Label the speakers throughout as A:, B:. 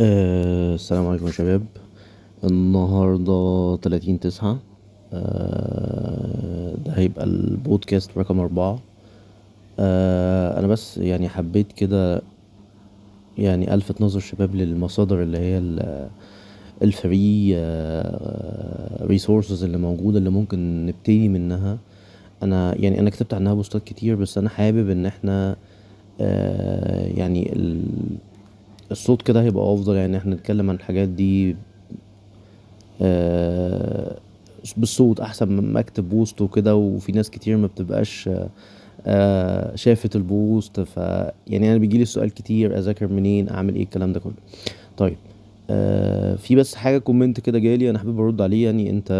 A: آه، السلام عليكم يا شباب. النهاردة تلاتين تسعة. آه، ده هيبقى البودكاست رقم أربعة. آه، أنا بس يعني حبيت كده يعني ألفت نظر الشباب للمصادر اللي هي ال free resources اللي موجودة اللي ممكن نبتدي منها. أنا يعني أنا كتبت عنها بوستات كتير بس أنا حابب إن إحنا يعني الصوت كده هيبقى أفضل يعني إحنا نتكلم عن الحاجات دي آه، بالصوت أحسن مما اكتب post وكده وفي ناس كتير ما بتبقاش آه، شافت ال post ف يعني أنا بيجيلي السؤال كتير أذاكر منين أعمل إيه الكلام ده كله. طيب آه، في بس حاجة comment كده جالي أنا حابب أرد عليه يعني أنت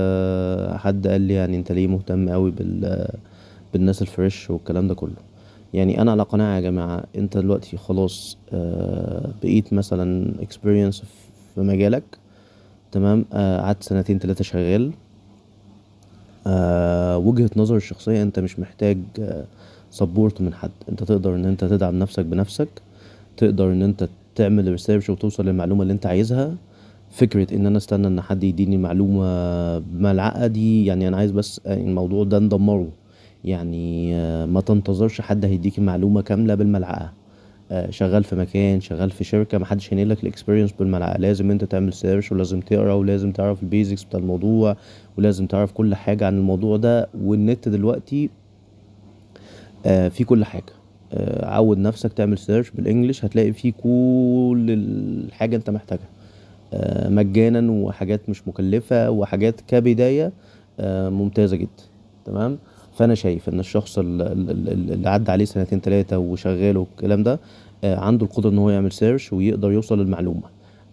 A: حد قال لي يعني أنت ليه مهتم قوي بال بالناس ال fresh والكلام ده كله. يعني أنا على قناعة يا جماعة أنت دلوقتي خلاص آه، بقيت مثلا experience في مجالك تمام؟ آه، قعدت سنتين تلاتة شغال. آه، وجهة نظري الشخصية أنت مش محتاج support من حد. أنت تقدر إن أنت تدعم نفسك بنفسك تقدر إن أنت تعمل research وتوصل للمعلومة اللي أنت عايزها. فكرة إن أنا أستنى إن حد يديني معلومة بملعقة دي يعني أنا عايز بس الموضوع ده ندمره يعني آه، ما تنتظرش حد هيديك المعلومة كاملة بالملعقة. آه، شغال في مكان شغال في شركة محدش هينقلك ال experience بالملعقة. لازم انت تعمل search ولازم تقرأ ولازم تعرف ال basics بتاع الموضوع ولازم تعرف كل حاجة عن الموضوع ده. والنت دلوقتي آه، في كل حاجة. عود نفسك تعمل search بال English هتلاقي فيه كل الحاجة انت محتاجها. مجانا وحاجات مش مكلفة وحاجات كبداية ممتازة جدا. تمام؟ فأنا شايف إن الشخص اللي عدى عليه سنتين تلاتة وشغال والكلام ده آه، عنده القدرة إن هو يعمل search ويقدر يوصل للمعلومة.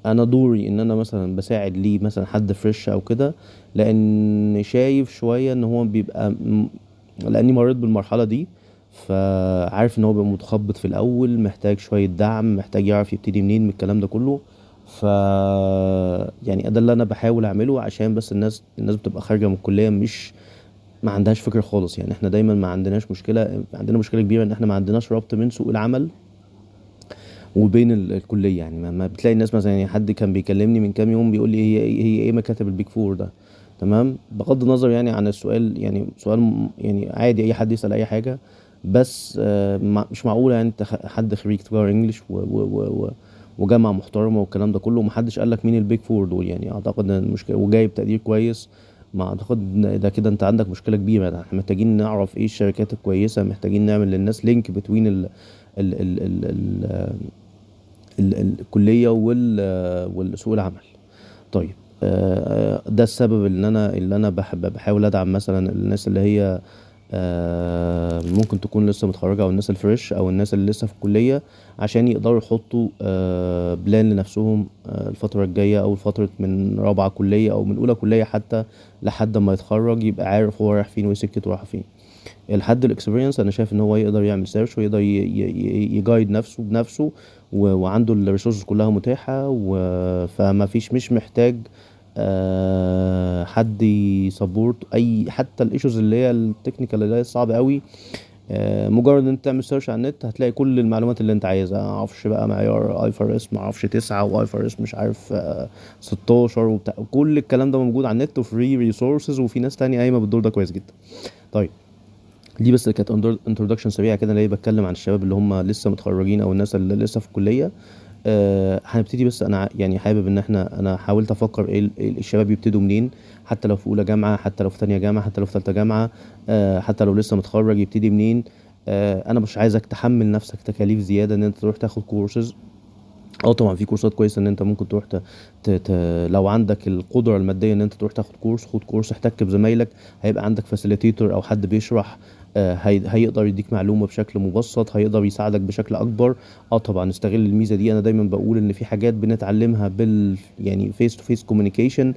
A: أنا دوري إن أنا مثلا بساعد ليه مثلا حد fresh أو كده لأن شايف شوية إن هو بيبقى لأني مريت بالمرحلة دي فعارف إن هو بيبقى متخبط في الأول محتاج شوية دعم محتاج يعرف يبتدي منين من الكلام ده كله. ف يعني ده اللي أنا بحاول أعمله عشان بس الناس الناس بتبقى خارجة من الكلية مش ما عندهاش فكرة خالص. يعني إحنا دايما ما عندناش مشكلة عندنا مشكلة كبيرة إن إحنا ما عندناش ربط بين سوق العمل وبين الكلية. يعني ما بتلاقي الناس مثلا يعني حد كان بيكلمني من كام يوم بيقول لي هي هي إيه مكاتب البيك فور ده؟ تمام؟ بغض النظر يعني عن السؤال يعني سؤال يعني عادي أي حد يسأل أي حاجة بس آه، مش معقولة يعني انت حد خريج تجارة انجلش وجامعة محترمة والكلام ده كله ومحدش قالك مين ال Big Four دول. يعني أعتقد إن المشكلة وجايب تقدير كويس ما أعتقد ده كده أنت عندك مشكلة كبيرة. إحنا محتاجين نعرف إيه الشركات الكويسة محتاجين نعمل للناس link between ال ال ال ال ال ال الكلية والسوق العمل. طيب آه، ده السبب اللي أنا اللي أنا بحاول أدعم مثلا الناس اللي هي آه، ممكن تكون لسه متخرجة أو الناس ال fresh أو الناس اللي لسه في الكلية عشان يقدروا يحطوا plan آه، لنفسهم آه، الفترة الجاية أو فترة من رابعة كلية أو من أولى كلية حتى لحد ما يتخرج يبقى عارف هو رايح فين وسكته رايحة فين. الحد ال experience أنا شايف إن هو يقدر يعمل search ويقدر ي guide نفسه بنفسه وعنده ال resources كلها متاحة فما فيش مش محتاج آه، حد ي support أي حتى ال issues اللي هي ال technical اللي هي صعبه قوي آه، مجرد إن أنت تعمل search على النت هتلاقي كل المعلومات اللي أنت عايزها. معرفش بقى معيار IFRS معرفش تسعة و IFRS مش عارف آه، ستاشر وبتاع. كل الكلام ده موجود على ال net و free resources وفي ناس تانية قايمة بالدور ده كويس جدا. طيب دي بس كانت introduction سريعة كده اللي هي بتكلم عن الشباب اللي هم لسه متخرجين أو الناس اللي لسه في الكلية. آه، هنبتدي بس. أنا يعني حابب إن إحنا أنا حاولت أفكر إيه الشباب يبتدوا منين حتى لو في أولى جامعة حتى لو في تانية جامعة حتى لو في تالتة جامعة آه، حتى لو لسه متخرج يبتدي منين. آه، أنا مش عايزك تحمل نفسك تكاليف زيادة إن أنت تروح تاخد كورسز آه طبعا في كورسات كويسة إن أنت ممكن تروح ت... ت... ت... لو عندك القدرة المادية إن أنت تروح تاخد كورس خد كورس احتك بزمايلك هيبقى عندك facilitator أو حد بيشرح هيقدر يديك معلومة بشكل مبسط هيقدر يساعدك بشكل أكبر. آه طبعا استغل الميزة دي. أنا دايما بقول إن في حاجات بنتعلمها بال يعني face to face communication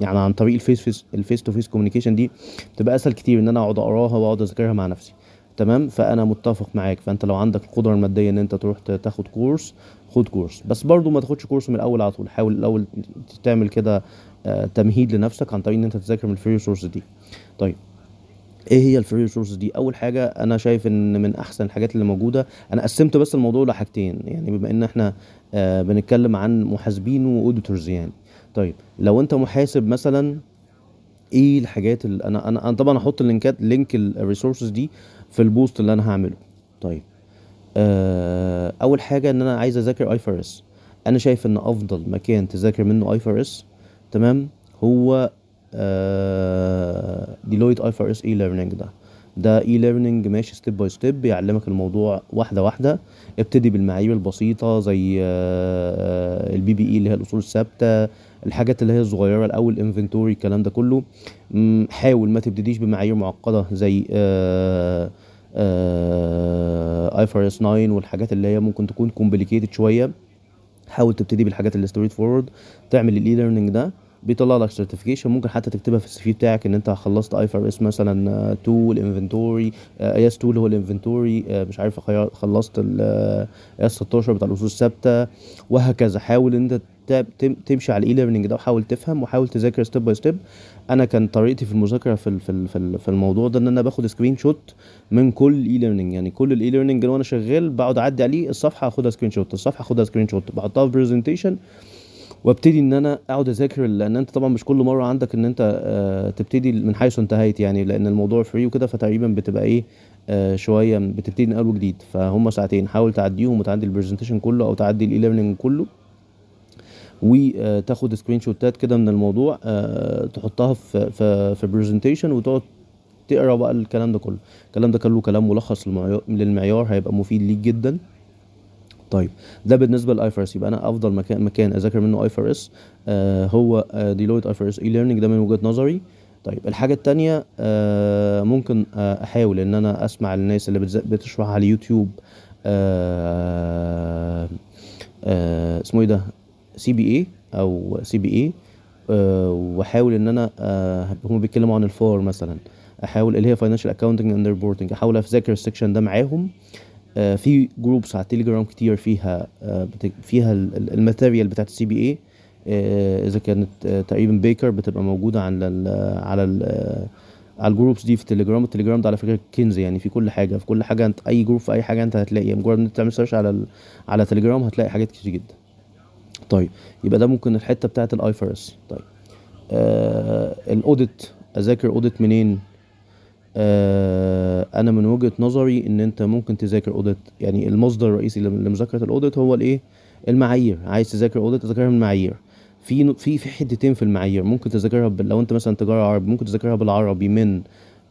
A: يعني عن طريق ال face face ال face to face communication دي بتبقى أسهل كتير إن أنا أقعد أقراها وأقعد أذاكرها مع نفسي. تمام؟ فأنا متفق معاك. فأنت لو عندك القدرة المادية إن أنت تروح تاخد كورس خد كورس بس برضو ما تاخدش كورس من الأول على طول. حاول الأول تعمل كده آه، تمهيد لنفسك عن طريق إن أنت تذاكر من ال free source دي. طيب. إيه هي ال free resources دي؟ أول حاجة أنا شايف إن من أحسن الحاجات اللي موجودة أنا قسمت بس الموضوع لحاجتين يعني بما إن إحنا آه بنتكلم عن محاسبين و auditors يعني. طيب لو أنت محاسب مثلا إيه الحاجات اللي أنا أنا أنا طبعا هحط ال linkات link ال resources دي في ال post اللي أنا هعمله. طيب آه أول حاجة إن أنا عايز أذاكر IFRS أنا شايف إن أفضل مكان تذاكر منه IFRS تمام هو Deloitte IFRS e-learning ده. ده e-learning ماشي step by step بيعلمك الموضوع واحدة واحدة. ابتدي بالمعايير البسيطة زي ال PPE اللي هي الأصول الثابتة الحاجات اللي هي الصغيرة الأول inventory الكلام ده كله. حاول ما تبتديش بمعايير معقدة زي IFRS 9 والحاجات اللي هي ممكن تكون complicated شوية. حاول تبتدي بالحاجات اللي straightforward تعمل ال e-learning ده. بيطلع لك certification ممكن حتى تكتبها في ال CV بتاعك إن أنت خلصت IFRS مثلا 2 ال inventory IAS 2 اللي هو ال inventory مش عارف خلصت ال IAS 16 بتاع الأصول الثابتة وهكذا. حاول إن أنت تمشي على ال e-learning ده وحاول تفهم وحاول تذاكر step by step أنا كان طريقتي في المذاكرة في في في الموضوع ده إن أنا باخد screenshot من كل e-learning يعني كل ال e-learning اللي وأنا شغال بقعد أعدي عليه الصفحة أخدها screenshot الصفحة أخدها screenshot بحطها في presentation وابتدي إن أنا أقعد أذاكر لأن أنت طبعا مش كل مرة عندك إن أنت آه، تبتدي من حيث انتهيت يعني لأن الموضوع free وكده فتقريبا بتبقى إيه آه، شوية بتبتدي من اول وجديد فهم ساعتين حاول تعديهم وتعدي ال presentation كله أو تعدي ال e-learning كله وتاخد screenshotات كده من الموضوع آه، تحطها في في في presentation وتقعد تقرأ بقى الكلام ده كله. الكلام ده كله كلام ملخص للمعيار, هيبقى مفيد ليك جدا. طيب ده بالنسبة لل IFRS يبقى أنا أفضل مكان مكان أذاكر منه IFRS هو Deloitte IFRS e-learning ده من وجهة نظري. طيب الحاجة التانية آه، ممكن آه، أحاول إن أنا أسمع الناس اللي بتشرح على اليوتيوب آه، آه، اسمه إيه ده؟ سي بي اي أو سي بي اي وأحاول إن أنا آه، هم بيتكلموا عن ال FAR مثلا. أحاول اللي هي financial accounting and reporting أحاول أذاكر ال section ده معاهم. آه، في groups على التليجرام كتير فيها آه، فيها ال- ال- ال material بتاعت ال CPA إذا كانت آه، تقريبا بيكر بتبقى موجودة على ال على ال على ال groups دي في التليجرام التليجرام ده على فكرة كنز يعني في كل حاجة في كل حاجة انت أي group في أي حاجة انت هتلاقي مجرد إن أنت تعمل search على على تليجرام هتلاقي حاجات كتير جدا. طيب يبقى ده ممكن الحتة بتاعت ال IFRS طيب آه ال audit أذاكر audit منين؟ آه أنا من وجهة نظري إن أنت ممكن تذاكر audit يعني المصدر الرئيسي لم- لمذاكرة ال audit هو الإيه؟ المعايير. عايز تذاكر audit تذاكرها من المعايير في في في حتتين في المعايير. ممكن تذاكرها لو أنت مثلا تجارة عربي ممكن تذاكرها بالعربي من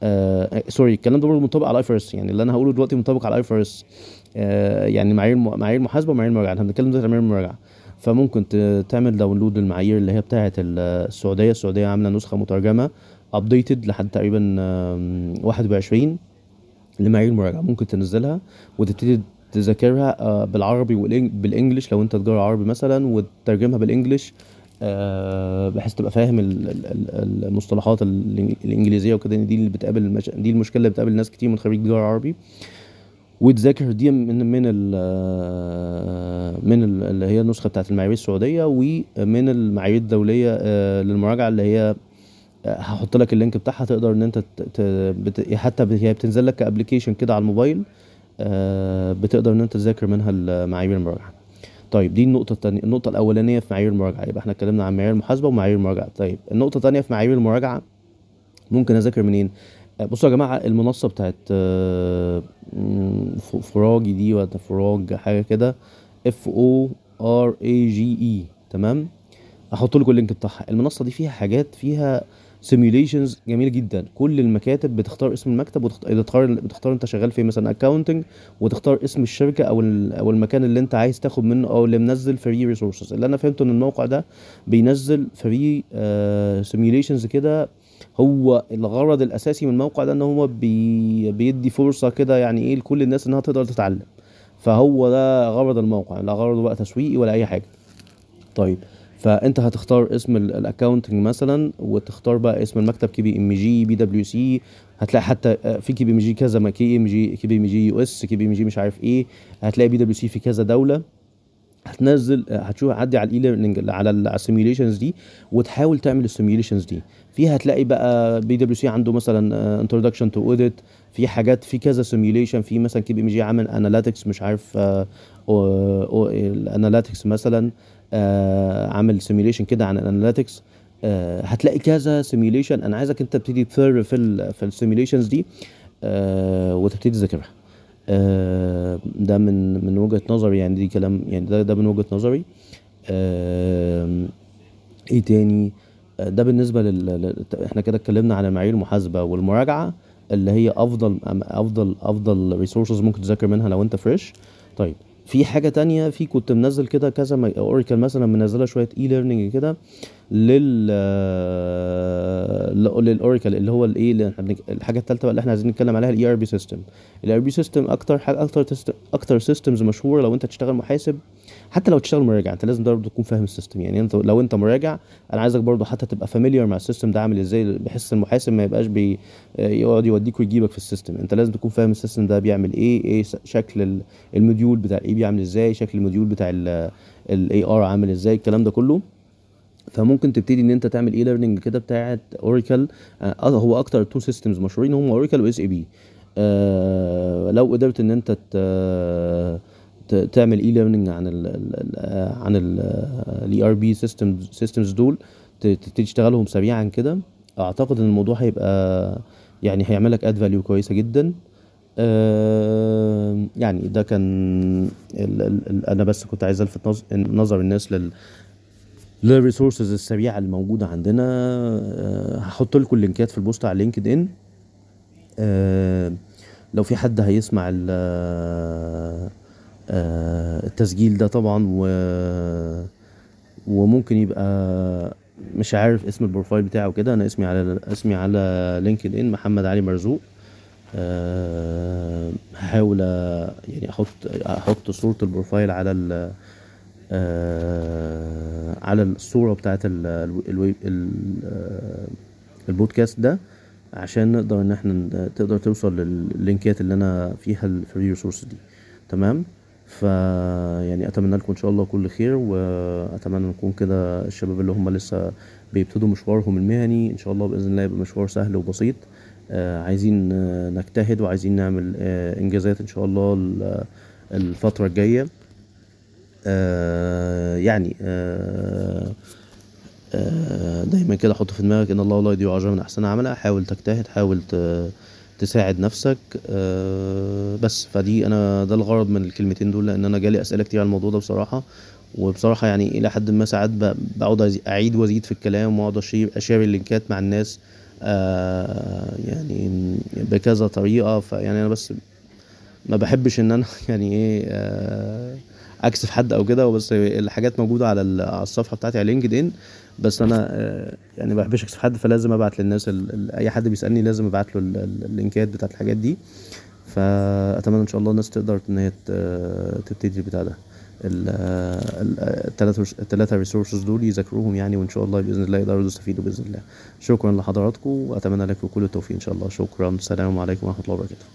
A: آه sorry الكلام ده برضه منطبق على ال IFRS يعني اللي أنا هقوله دلوقتي منطبق على ال IFRS آه يعني معايير معايير محاسبة ومعايير مراجعة. إحنا بنتكلم دلوقتي عن معايير مراجعة. فممكن تعمل download للمعايير اللي هي بتاعه ال- السعودية. السعودية عاملة نسخة مترجمة updated لحد تقريبا آم، 21 لمعايير مراجعة. ممكن تنزلها وتبتدي تذاكرها آه، بالعربي بالانجلش لو أنت تجاره عربي مثلا وتترجمها بالانجلش آه، بحيث تبقى فاهم ال- ال- ال- المصطلحات الإنجليزية وكده. إن دي اللي بتقابل المش... دي المشكلة اللي بتقابل ناس كتير من خريج تجارة عربي. وتذاكر دي من من ال من ال- اللي هي النسخة بتاعت المعايير السعودية ومن المعايير الدولية آه، للمراجعة اللي هي هحط لك اللينك بتاعها تقدر إن أنت ت... بت... حتى. هي بتنزل لك ك application كده على الموبايل آه، بتقدر إن أنت تذاكر منها المعايير المراجعة طيب دي النقطة التانية النقطة الأولانية في معايير المراجعة يبقى إحنا اتكلمنا عن معايير المحاسبة ومعايير المراجعة طيب النقطة التانية في معايير المراجعة ممكن أذاكر منين؟ آه، بصوا يا جماعة المنصة بتاعت آه، فراجي دي ولا فراج حاجة كده F أو R A G E تمام أحط لكم ال link بتاعها المنصة دي فيها حاجات فيها simulations جميلة جدا. كل المكاتب بتختار اسم المكتب وتختار بتختار أنت شغال فين مثلا accounting وتختار اسم الشركة أو أو المكان اللي أنت عايز تاخد منه أو اللي منزل free resources اللي أنا فهمته إن الموقع ده بينزل free simulations كده. هو الغرض الأساسي من الموقع ده إن هو بي بيدي فرصة كده يعني إيه لكل الناس إنها تقدر تتعلم. فهو ده غرض الموقع لا غرضه بقى تسويقي ولا أي حاجة. طيب. فأنت هتختار اسم ال accounting مثلا وتختار بقى اسم المكتب كي بي إم جي بي دبليو سي هتلاقي حتى آه، في كي بي إم جي كذا ما كي إم جي كي بي إم جي يو إس كي بي إم جي مش عارف إيه هتلاقي بي دبليو سي في كذا دولة. هتنزل هتشوف عدي على ال e-learning على ال simulations دي وتحاول تعمل ال simulations دي. فيها هتلاقي بقى بي دبليو سي عنده مثلا introduction to audit في حاجات في كذا simulation في مثلا KPMG عامل analytics مش عارف ال analytics مثلا آه، عامل simulation كده عن ال analytics هتلاقي كذا simulation أنا عايزك أنت تبتدي تسيرش في ال في ال simulations دي آه، وتبتدي تذاكرها. آه، ده من من وجهة نظري يعني دي كلام يعني ده ده من وجهة نظري. إيه تاني؟ آه، ده بالنسبة لل إحنا كده اتكلمنا عن معايير المحاسبة والمراجعة اللي هي أفضل أفضل أفضل resources ممكن تذاكر منها لو أنت fresh طيب في حاجة تانية في كنت منزل كده كذا Oracle مثلا منزلة شوية e-learning كده. لل ل- لل Oracle اللي هو الإيه الحاجة الثالثه بقى اللي إحنا عايزين نتكلم عليها ال ERP system ال ERP system أكتر حاجة أكتر. أكتر systems مشهورة لو أنت تشتغل محاسب حتى لو تشتغل مراجع أنت لازم برضه تكون فاهم ال system. يعني أنت لو أنت مراجع أنا عايزك برضه حتى تبقى familiar مع ال system ده عامل إزاي بحيث المحاسب ما يبقاش بي يقعد يوديك ويجيبك في ال system. أنت لازم تكون فاهم ال system ده بيعمل إيه إيه شكل ال- ال module بتاع ال AP عامل إزاي شكل ال module بتاع ال AR عامل إزاي الكلام ده كله. فممكن تبتدي إن أنت تعمل e-learning كده بتاعه Oracle آه هو أكتر two systems مشهورين هم Oracle و SAP لو قدرت إن أنت تعمل e-learning عن ال ال- عن ال ERP systems systems دول تبتدي تشتغلهم سريعا كده أعتقد إن الموضوع هيبقى يعني هيعمل لك add value كويسة جدا. آه، يعني ده كان ال ال أنا بس كنت عايز ألفت نظ- نظر الناس لل لل resources السريعة اللي موجودة عندنا آه، هحط لكم ال linkات في ال post على LinkedIn آه، لو في حد هيسمع ال- آه، التسجيل ده طبعا و وممكن يبقى مش عارف اسم ال profile بتاعه كده أنا اسمي على اسمي على LinkedIn محمد علي مرزوق. أه هحاول آه، يعني أحط أحط صورة ال profile على ال أه على الصورة بتاعت ال- الو- الويب ال- آه، البودكاست ده عشان نقدر إن إحنا تقدر توصل لل linkات اللي أنا فيها ال free resources دي. تمام؟ ف يعني أتمنى لكم إن شاء الله كل خير وأتمنى نكون كده الشباب اللي هم لسه بيبتدوا مشوارهم المهني إن شاء الله بإذن الله يبقى مشوار سهل وبسيط. آه، عايزين آه، نجتهد وعايزين نعمل آه، إنجازات إن شاء الله ال- الفترة الجاية. آه، يعني آه، آه، دايما كده حط في دماغك إن الله لا يضيع أجر من أحسن عملا حاول تجتهد حاول تساعد نفسك آه، بس. فدي أنا ده الغرض من الكلمتين دول لأن أنا جالي أسئلة كتير على الموضوع ده بصراحة. وبصراحة يعني إلى حد ما ساعات بقعد أعيد وأزيد في الكلام وأقعد أ share ال linkات مع الناس آه، يعني بكذا طريقة. فيعني أنا بس ما بحبش إن أنا يعني إيه أكسف حد أو كده وبس الحاجات موجودة على ال- على الصفحة بتاعتي على LinkedIn بس أنا آه، يعني ما بحبش أكسف حد فلازم أبعت للناس أي حد بيسألني لازم أبعت له ال- ال- ال linkات بتاعت الحاجات دي. فأتمنى إن شاء الله الناس تقدر إن هي تبتدي البتاع ده. الثلاثة ريسورسز دول يذاكروهم يعني وإن شاء الله بإذن الله يقدروا يستفيدوا بإذن الله. شكرا لحضراتكم وأتمنى لكم كل التوفيق إن شاء الله. شكرا. السلام عليكم ورحمة الله وبركاته.